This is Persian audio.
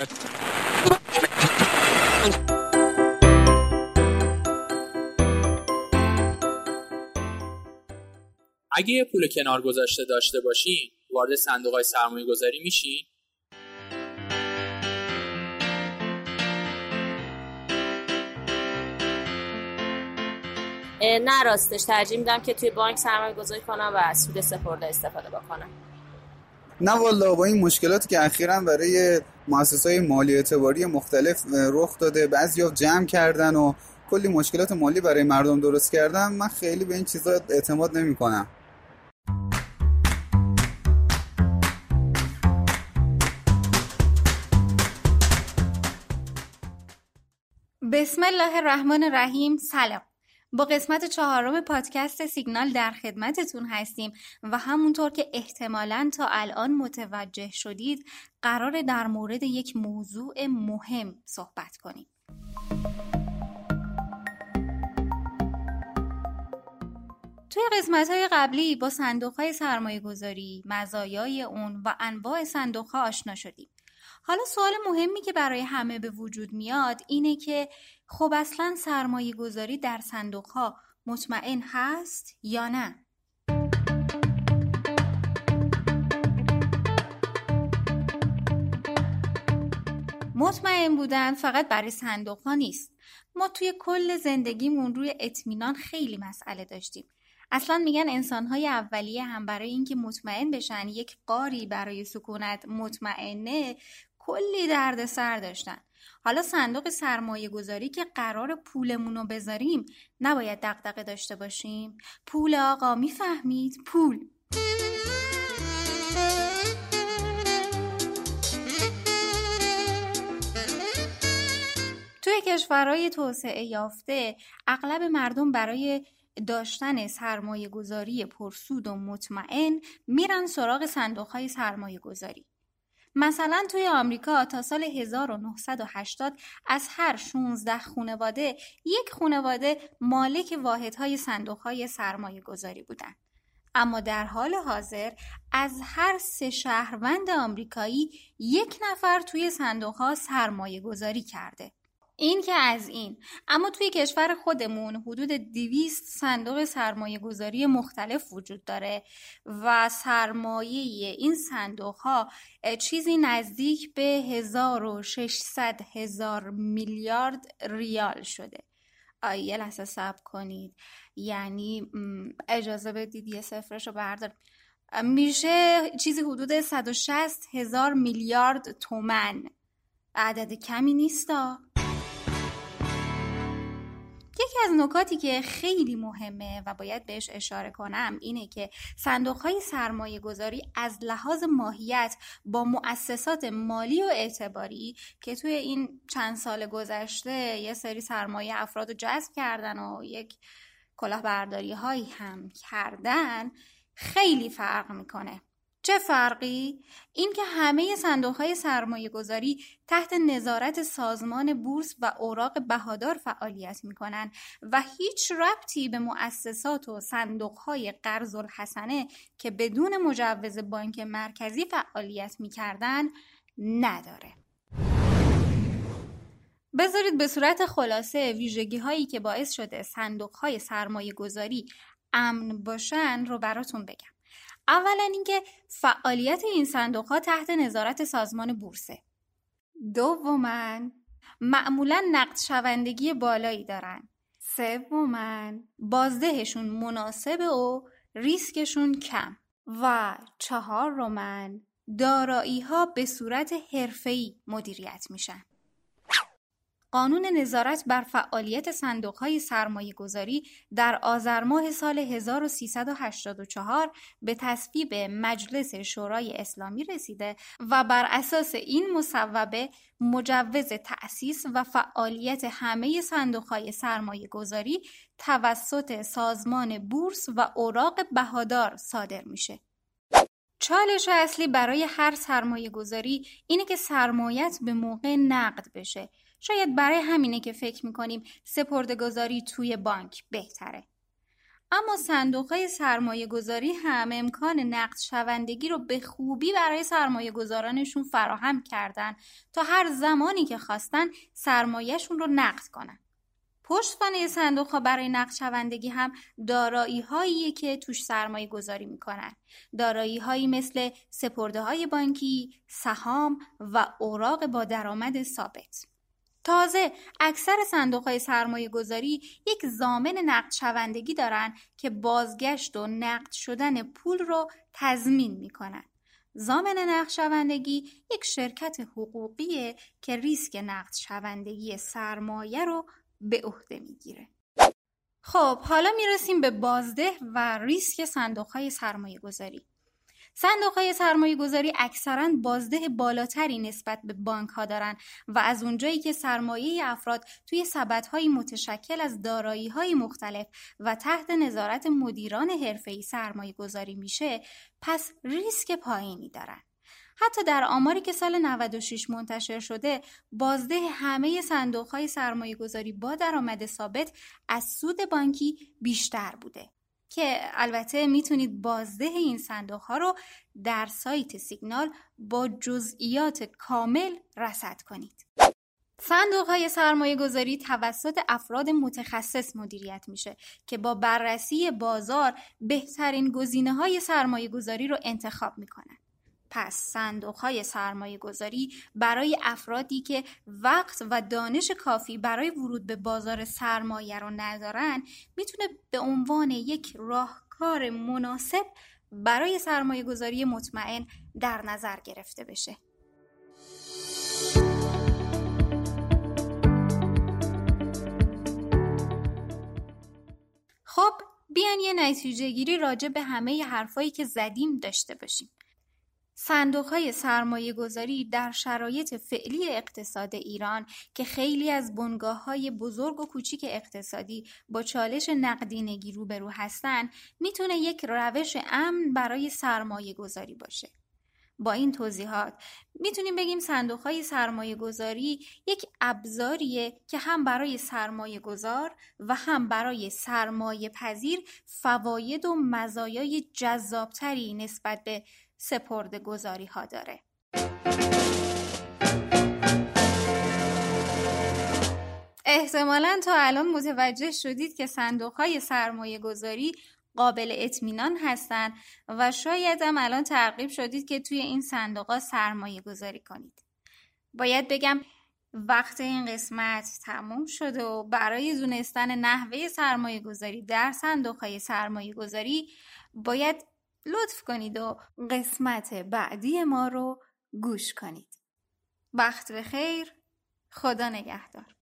اگه یه پول کنار گذاشته داشته باشین وارد صندوق های سرمایه گذاری میشین نه راستش ترجیح میدم که توی بانک سرمایه گذاری کنم و از سود سپرده استفاده بکنم. نه والا با این مشکلاتی که اخیرا برای مؤسسات های مالی اعتباری مختلف رخ داده بعضی جمع کردن و کلی مشکلات مالی برای مردم درست کردن من خیلی به این چیزا اعتماد نمی کنم بسم الله الرحمن الرحیم. سلام. با قسمت چهارم پادکست سیگنال در خدمتتون هستیم و همونطور که احتمالا تا الان متوجه شدید قرار در مورد یک موضوع مهم صحبت کنیم توی قسمت های قبلی با صندوق های سرمایه گذاری، مزایای اون و انواع صندوق ها آشنا شدیم. حالا سوال مهمی که برای همه به وجود میاد اینه که خب اصلا سرمایه گذاری در صندوق ها مطمئن هست یا نه؟ مطمئن بودن فقط برای صندوق ها نیست. ما توی کل زندگیمون روی اطمینان خیلی مسئله داشتیم. اصلا میگن انسانهای اولیه هم برای اینکه مطمئن بشن یک قاری برای سکونت مطمئنه کلی درد سر داشتن. حالا صندوق سرمایه گذاری که قرار پولمون رو بذاریم نباید دقدقه داشته باشیم؟ پول آقا می‌فهمید؟ پول. توی کشورهای توسعه یافته اغلب مردم برای داشتن سرمایه گذاری پرسود و مطمئن میرن سراغ صندوق های سرمایه گذاری. مثلا توی آمریکا تا سال 1980 از هر 16 خانواده یک خانواده مالک واحدهای صندوقهای سرمایه گذاری بودند. اما در حال حاضر از هر سه شهروند آمریکایی یک نفر توی صندوقها سرمایه گذاری کرده. این که از این. اما توی کشور خودمون حدود 200 صندوق سرمایه گذاری مختلف وجود داره و سرمایه این صندوق ها چیزی نزدیک به 1600 هزار میلیارد ریال شده. یه لحظه سب کنید. یعنی اجازه بدید یه سفرش رو بردار میشه چیزی حدود 160 هزار میلیارد تومن. عدد کمی نیستا. از نکاتی که خیلی مهمه و باید بهش اشاره کنم اینه که صندوق های سرمایه گذاری از لحاظ ماهیت با مؤسسات مالی و اعتباری که توی این چند سال گذشته یه سری سرمایه افراد رو جذب کردن و یک کلاهبرداری هایی هم کردن خیلی فرق می‌کنه. چه فرقی؟ این که همه صندوق های سرمایه گذاری تحت نظارت سازمان بورس و اوراق بهادار فعالیت می کنند و هیچ ربطی به مؤسسات و صندوق های قرض الحسنه که بدون مجوز بانک مرکزی فعالیت می کردن نداره. بذارید به صورت خلاصه ویژگی هایی که باعث شده صندوق های سرمایه گذاری امن باشن رو براتون بگم. اولا اینکه فعالیت این صندوق ها تحت نظارت سازمان بورسه. دوما معمولا نقد شوندگی بالایی دارن. سوما بازدهشون مناسبه و ریسکشون کم. و چهار رومن دارایی ها به صورت حرفه‌ای مدیریت میشن. قانون نظارت بر فعالیت صندوقهای سرمایه گذاری در آذر ماه سال 1384 به تصویب مجلس شورای اسلامی رسیده و بر اساس این مصوبه مجوز تأسیس و فعالیت همه صندوقهای سرمایه گذاری توسط سازمان بورس و اوراق بهادار صادر میشه. چالش اصلی برای هر سرمایه گذاری اینه که سرمایت به موقع نقد بشه شاید برای همینه که فکر می‌کنیم سپردگذاری توی بانک بهتره. اما صندوق های سرمایه گذاری هم امکان نقد شوندگی رو به خوبی برای سرمایه گذارانشون فراهم کردن تا هر زمانی که خواستن سرمایهشون رو نقد کنن. پشتوانه صندوق ها برای نقد شوندگی هم دارایی هایی که توش سرمایه گذاری می‌کنن. دارایی هایی مثل سپرده های بانکی، سهام و اوراق با درآمد ثابت. تازه اکثر صندوق های سرمایه گذاری یک زامن نقد شوندگی دارن که بازگشت و نقد شدن پول رو تضمین می‌کنن. زامن نقد شوندگی یک شرکت حقوقیه که ریسک نقد شوندگی سرمایه رو به عهده می‌گیره. خب حالا می‌رسیم به بازده و ریسک صندوق های سرمایه گذاری. صندوق های سرمایه گذاری اکثرا بازده بالاتری نسبت به بانک ها دارن و از اونجایی که سرمایه افراد توی سبد های متشکل از دارایی های مختلف و تحت نظارت مدیران حرفه‌ای سرمایه گذاری میشه پس ریسک پایینی دارن. حتی در آماری که سال 96 منتشر شده بازده همه صندوق های سرمایه گذاری با درآمد ثابت از سود بانکی بیشتر بوده. که البته می‌تونید بازده این صندوق ها رو در سایت سیگنال با جزئیات کامل رصد کنید. صندوق های سرمایه گذاری توسط افراد متخصص مدیریت میشه که با بررسی بازار بهترین گزینه های سرمایه گذاری رو انتخاب می‌کنن. پس صندوق های سرمایه گذاری برای افرادی که وقت و دانش کافی برای ورود به بازار سرمایه رو ندارن می‌تونه به عنوان یک راهکار مناسب برای سرمایه گذاری مطمئن در نظر گرفته بشه. خب بیان یه نتیجه گیری راجع به همه حرفایی که زدیم داشته باشیم. صندوق های سرمایه گذاری در شرایط فعلی اقتصاد ایران که خیلی از بنگاه های بزرگ و کوچیک اقتصادی با چالش نقدینگی روبرو هستند می‌تونه یک روش امن برای سرمایه گذاری باشه. با این توضیحات می‌تونیم بگیم صندوق های سرمایه گذاری یک ابزاریه که هم برای سرمایه گذار و هم برای سرمایه پذیر فواید و مزایای جذابتری نسبت به سپرده گذاری ها داره. احتمالا تا الان متوجه شدید که صندوق های سرمایه گذاری قابل اطمینان هستند و شاید هم الان ترغیب شدید که توی این صندوق ها سرمایه گذاری کنید. باید بگم وقت این قسمت تموم شده و برای دونستن نحوه سرمایه گذاری در صندوق های سرمایه گذاری باید لطف کنید و قسمت بعدی ما رو گوش کنید. وقت به خیر خدا نگهدار.